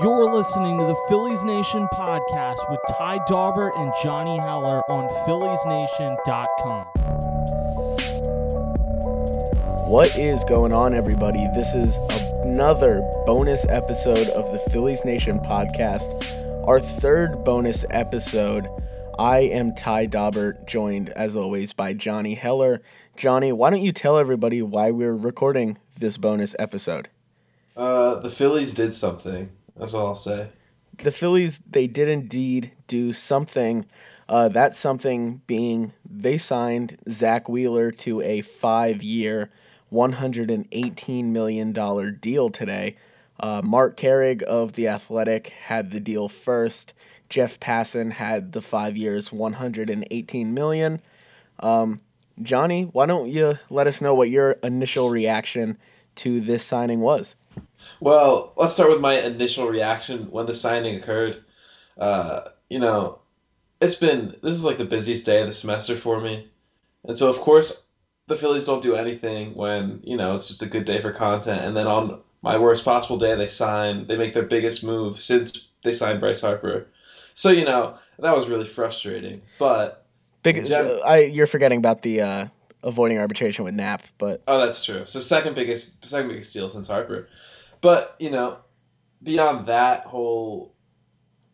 You're listening to the Phillies Nation podcast with Ty Daubert and Johnny Heller on PhilliesNation.com. What is going on, everybody? This is another bonus episode of the Phillies Nation podcast, our third bonus episode. I am Ty Daubert, joined as always by Johnny Heller. Johnny, why don't you tell everybody why we're recording this bonus episode? Uh, the Phillies did something. That's all I'll say. The Phillies, they did indeed do something. Uh, that something being they signed Zack Wheeler to a five year, $118 million deal today. Uh, Marc Carig of The Athletic had the deal first. Jeff Passan had the five years, 118 million. Um, Johnny, why don't you let us know what your initial reaction to this signing was? Well, let's start with my initial reaction when the signing occurred. Uh, you know, it's been this is like the busiest day of the semester for me, and so of course the Phillies don't do anything when you know it's just a good day for content, and then on my worst possible day they sign they make their biggest move since they signed Bryce Harper. So you know that was really frustrating, but big. Gen- I you're forgetting about the uh, avoiding arbitration with Nap, but oh that's true. So second biggest second biggest deal since Harper. But you know, beyond that whole,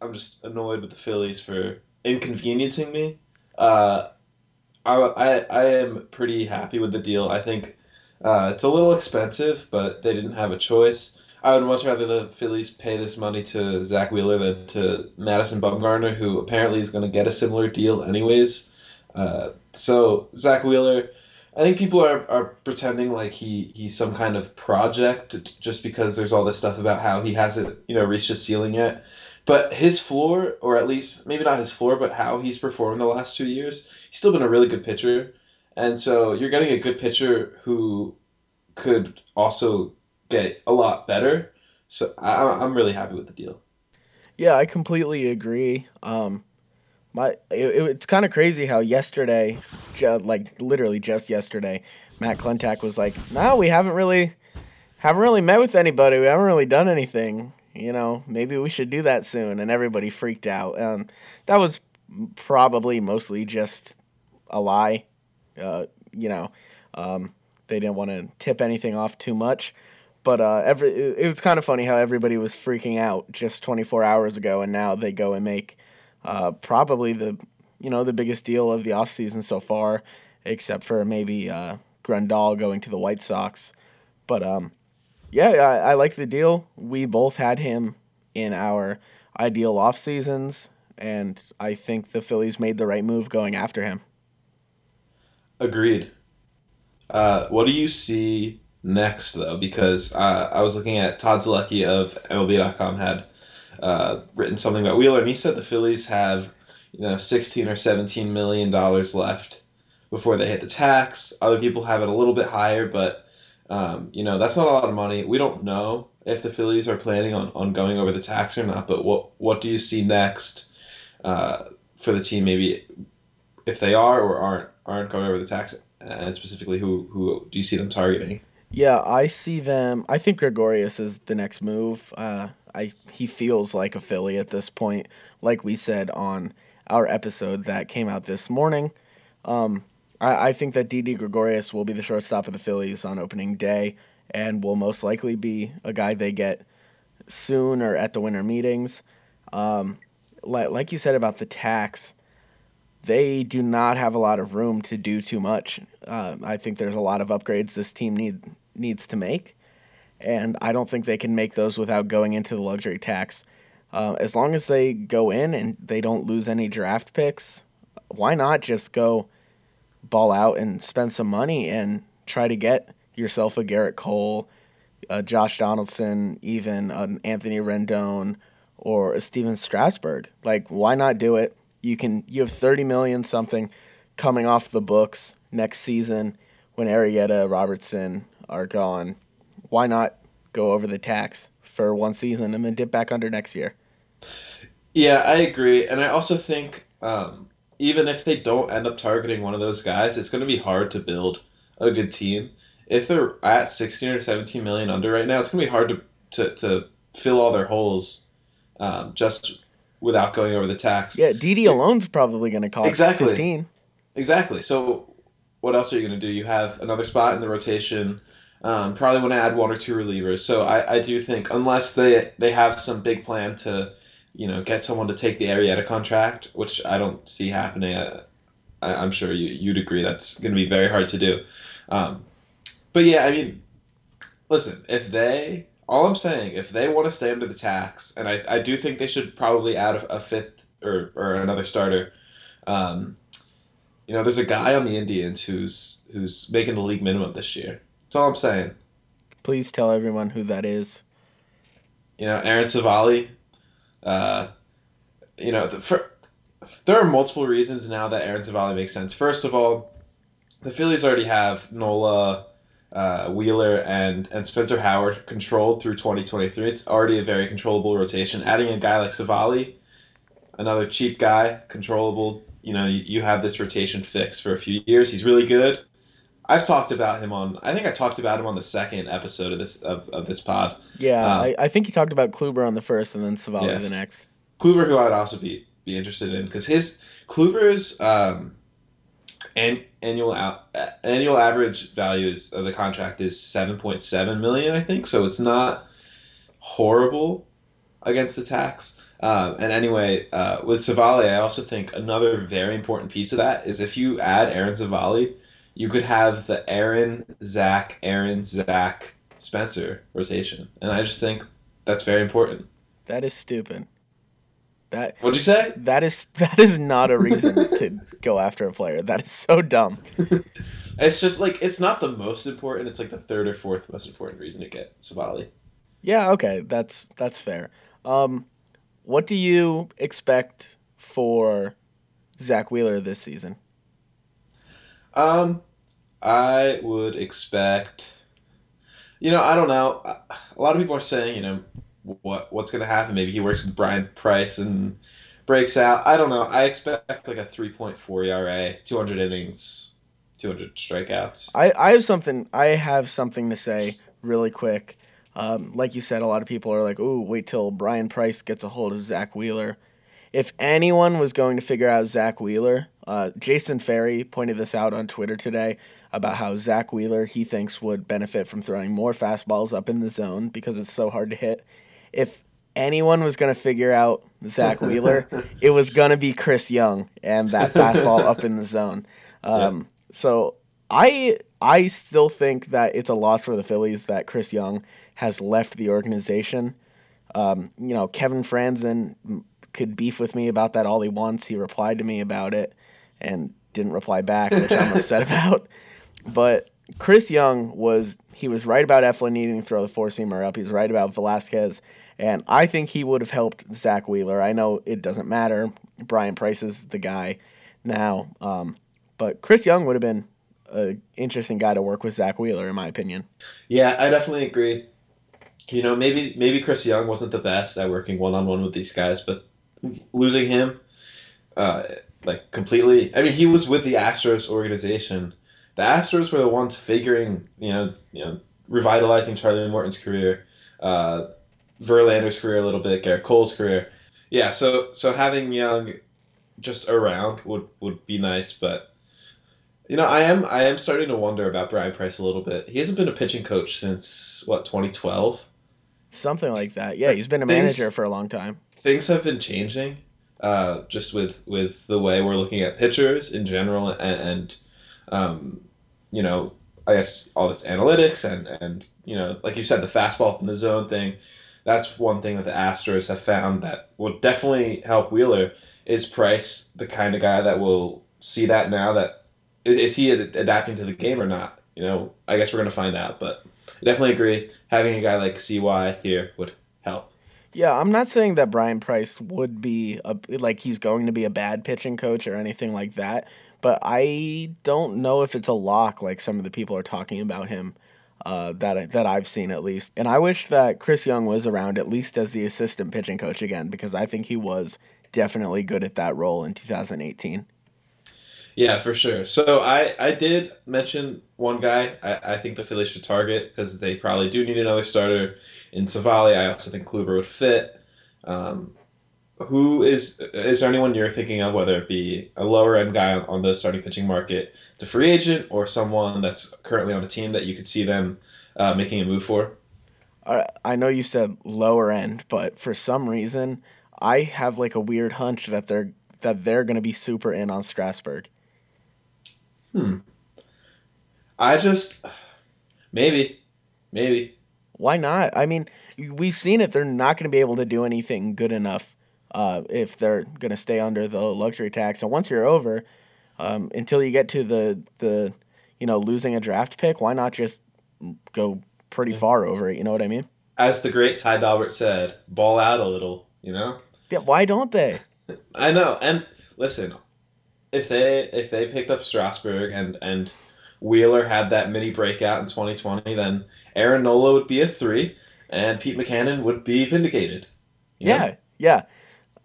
I'm just annoyed with the Phillies for inconveniencing me. Uh, I, I, I am pretty happy with the deal. I think uh, it's a little expensive, but they didn't have a choice. I would much rather the Phillies pay this money to Zack Wheeler than to Madison Bumgarner, who apparently is going to get a similar deal anyways. Uh, so Zack Wheeler, I think people are, are pretending like he he's some kind of project just because there's all this stuff about how he hasn't you know reached his ceiling yet. But his floor, or at least maybe not his floor, but how he's performed the last two years, he's still been a really good pitcher. And so you're getting a good pitcher who could also get a lot better. So I, I'm really happy with the deal. Yeah, I completely agree. Um, my it, it's kind of crazy how yesterday, like literally just yesterday, Matt Klentak was like, "No, we haven't really haven't really met with anybody. We haven't really done anything. You know, maybe we should do that soon." And everybody freaked out. Um, that was probably mostly just a lie. Uh, you know, um, they didn't want to tip anything off too much. But uh, every it was kind of funny how everybody was freaking out just 24 hours ago, and now they go and make uh, probably the you know the biggest deal of the offseason so far, except for maybe uh, going to the White Sox. But um, yeah, I, I like the deal. We both had him in our ideal off seasons, and I think the Phillies made the right move going after him. Agreed. Uh, what do you see next, though? Because uh, I was looking at Todd Zolecki of MLB.com had uh, written something about Wheeler, and he said the Phillies have you know 16 or 17 million dollars left before they hit the tax. Other people have it a little bit higher, but um, you know that's not a lot of money. We don't know if the Phillies are planning on, on going over the tax or not. But what what do you see next uh, for the team? Maybe if they are or aren't aren't going over the tax, and specifically who who do you see them targeting? Yeah, I see them. I think Gregorius is the next move. Uh, I he feels like a Philly at this point, like we said on our episode that came out this morning. Um, I, I think that Didi Gregorius will be the shortstop of the Phillies on opening day, and will most likely be a guy they get soon or at the winter meetings. Um, like, like you said about the tax, they do not have a lot of room to do too much. Uh, I think there's a lot of upgrades this team need needs to make and I don't think they can make those without going into the luxury tax. Uh, as long as they go in and they don't lose any draft picks, why not just go ball out and spend some money and try to get yourself a Gerrit Cole, a Josh Donaldson, even an Anthony Rendon or a Stephen Strasburg? Like, why not do it? You can you have thirty million something coming off the books next season when Arrieta, Robertson are gone why not go over the tax for one season and then dip back under next year? Yeah, I agree, and I also think um, even if they don't end up targeting one of those guys, it's going to be hard to build a good team. If they're at 16 or 17 million under right now, it's going to be hard to, to, to fill all their holes um, just without going over the tax. Yeah, Didi alone's probably going to cost Exactly. 15. Exactly. So, what else are you going to do? You have another spot in the rotation. Um, probably want to add one or two relievers. So I, I do think unless they they have some big plan to, you know, get someone to take the Arrieta contract, which I don't see happening. I, I, I'm sure you you'd agree that's going to be very hard to do. Um, but yeah, I mean, listen, if they all I'm saying, if they want to stay under the tax, and I, I do think they should probably add a, a fifth or, or another starter. Um, you know, there's a guy on the Indians who's who's making the league minimum this year. That's all I'm saying. Please tell everyone who that is. You know, Aaron Civale. Uh, you know, the, for, there are multiple reasons now that Aaron Civale makes sense. First of all, the Phillies already have Nola, uh, Wheeler, and and Spencer Howard controlled through 2023. It's already a very controllable rotation. Adding a guy like Civale, another cheap guy, controllable. You know, you, you have this rotation fixed for a few years. He's really good. I've talked about him on. I think I talked about him on the second episode of this of, of this pod. Yeah, Um, I, I think you talked about Kluber on the first and then Civale Yes. the next. Kluber, who I'd also be be interested in, because his Kluber's um, an, annual out, annual average value is, of the contract is seven point seven million, I think. So it's not horrible against the tax. Um, and anyway, uh, with Civale, I also think another very important piece of that is if you add Aaron Civale, you could have the Aaron, Zack, Aaron, Zack, Spencer rotation, and I just think that's very important. That is stupid. That What'd you say? that is that is not a reason to go after a player. That is so dumb. It's just like it's not the most important. It's like the third or fourth most important reason to get Civale. Yeah, okay, that's that's fair. Um, what do you expect for Zack Wheeler this season? Um, I would expect. You know, I don't know. A lot of people are saying, you know, what what's going to happen? Maybe he works with Bryan Price and breaks out. I don't know. I expect like a 3.4 ERA, 200 innings, 200 strikeouts. I, I have something I have something to say really quick. Um, like you said, a lot of people are like, "Ooh, wait till Bryan Price gets a hold of Zack Wheeler." If anyone was going to figure out Zack Wheeler, uh, Jason Ferry pointed this out on Twitter today about how Zack Wheeler he thinks would benefit from throwing more fastballs up in the zone because it's so hard to hit. If anyone was going to figure out Zack Wheeler, it was going to be Chris Young and that fastball up in the zone. Um, So I I still think that it's a loss for the Phillies that Chris Young has left the organization. Um, you know, Kevin Frandsen could beef with me about that all he wants. He replied to me about it and didn't reply back, which I'm upset about. But Chris Young was he was right about Eflin needing to throw the four seamer up. He was right about Velasquez, and I think he would have helped Zack Wheeler. I know it doesn't matter. Bryan Price is the guy now, um, but Chris Young would have been an interesting guy to work with Zack Wheeler, in my opinion. Yeah, I definitely agree. You know, maybe maybe Chris Young wasn't the best at working one on one with these guys, but losing him, uh, like completely. I mean, he was with the Astros organization. The Astros were the ones figuring, you know, you know, revitalizing Charlie Morton's career, uh, Verlander's career a little bit, Gerrit Cole's career. Yeah, so so having Young just around would would be nice, but you know, I am I am starting to wonder about Bryan Price a little bit. He hasn't been a pitching coach since what 2012. Something like that. Yeah, he's been a Things- manager for a long time. Things have been changing, uh, just with with the way we're looking at pitchers in general, and, and um, you know, I guess all this analytics and and you know, like you said, the fastball in the zone thing. That's one thing that the Astros have found that will definitely help Wheeler. Is Price the kind of guy that will see that now? That is, is he adapting to the game or not? You know, I guess we're gonna find out. But I definitely agree. Having a guy like Cy here would help. Yeah, I'm not saying that Bryan Price would be a, like he's going to be a bad pitching coach or anything like that, but I don't know if it's a lock like some of the people are talking about him uh, that that I've seen at least. And I wish that Chris Young was around at least as the assistant pitching coach again because I think he was definitely good at that role in 2018. Yeah, for sure. So I, I did mention one guy I, I think the Phillies should target because they probably do need another starter in Civale. I also think Kluber would fit. Um, who is is there anyone you're thinking of, whether it be a lower end guy on, the starting pitching market to free agent, or someone that's currently on a team that you could see them uh, making a move for? I know you said lower end, but for some reason, I have like a weird hunch that they're that they're going to be super in on Strasburg. Hmm. I just maybe, maybe. Why not? I mean, we've seen it. They're not going to be able to do anything good enough uh, if they're going to stay under the luxury tax. And once you're over, um, until you get to the the you know losing a draft pick, why not just go pretty far over it? You know what I mean? As the great Ty Daubert said, ball out a little. You know. Yeah. Why don't they? I know. And listen, if they if they picked up Strasburg and and Wheeler had that mini breakout in 2020, then Aaron Nola would be a three, and Pete Mackanin would be vindicated. Yeah, know? yeah.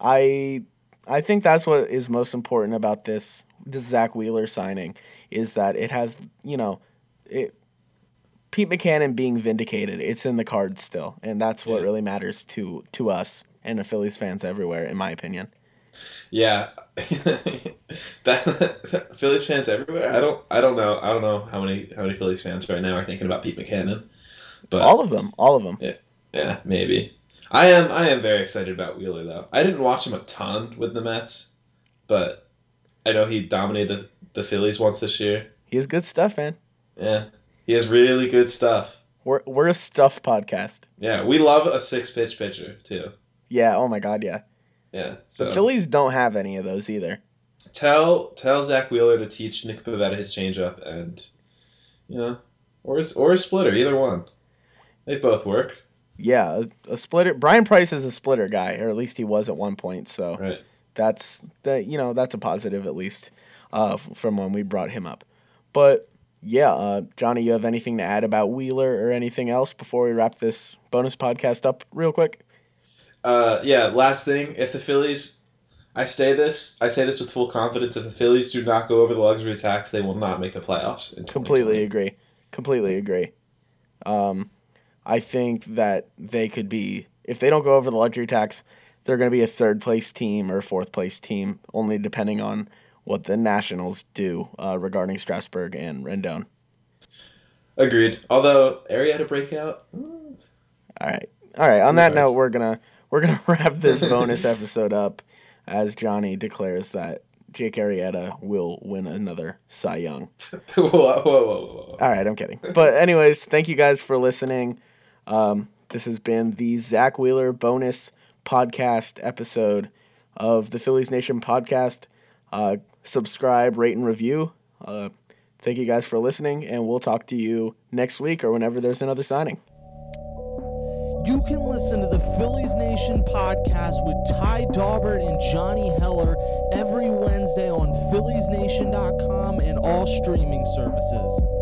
I I think that's what is most important about this this Zack Wheeler signing is that it has you know it Pete Mackanin being vindicated. It's in the cards still, and that's what yeah. really matters to to us and the Phillies fans everywhere, in my opinion. Yeah, that Phillies fans everywhere. I don't. I don't know. I don't know how many how many Phillies fans right now are thinking about Pete Mackanin. But all of them. All of them. Yeah. Yeah. Maybe. I am. I am very excited about Wheeler though. I didn't watch him a ton with the Mets, but I know he dominated the, the Phillies once this year. He has good stuff, man. Yeah. He has really good stuff. We're we're a stuff podcast. Yeah, we love a six pitch pitcher too. Yeah. Oh my God. Yeah. Yeah. So the Phillies don't have any of those either. Tell tell Zack Wheeler to teach Nick Pivetta his changeup and you know or a, or a splitter, either one. They both work. Yeah, a, a, splitter. Bryan Price is a splitter guy, or at least he was at one point. So right. that's that. You know, that's a positive at least uh, from when we brought him up. But yeah, uh, Johnny, you have anything to add about Wheeler or anything else before we wrap this bonus podcast up real quick? Uh, yeah, last thing. If the Phillies, I say this, I say this with full confidence. If the Phillies do not go over the luxury tax, they will not make the playoffs. Completely agree. Completely agree. Um, I think that they could be if they don't go over the luxury tax, they're going to be a third place team or a fourth place team, only depending on what the Nationals do uh, regarding Strasburg and Rendon. Agreed. Although Arrieta breakout. All right, all right. On that note, we're gonna we're gonna wrap this bonus episode up as Johnny declares that Jake Arrieta will win another Cy Young. whoa, whoa, whoa, whoa. All right, I'm kidding. But anyways, thank you guys for listening. Um, this has been the Zack Wheeler bonus podcast episode of the Phillies Nation podcast. Uh, subscribe, rate, and review. Uh, thank you guys for listening, and we'll talk to you next week or whenever there's another signing. You can listen to the Phillies Nation podcast with Ty Daubert and Johnny Heller every Wednesday on PhilliesNation.com and all streaming services.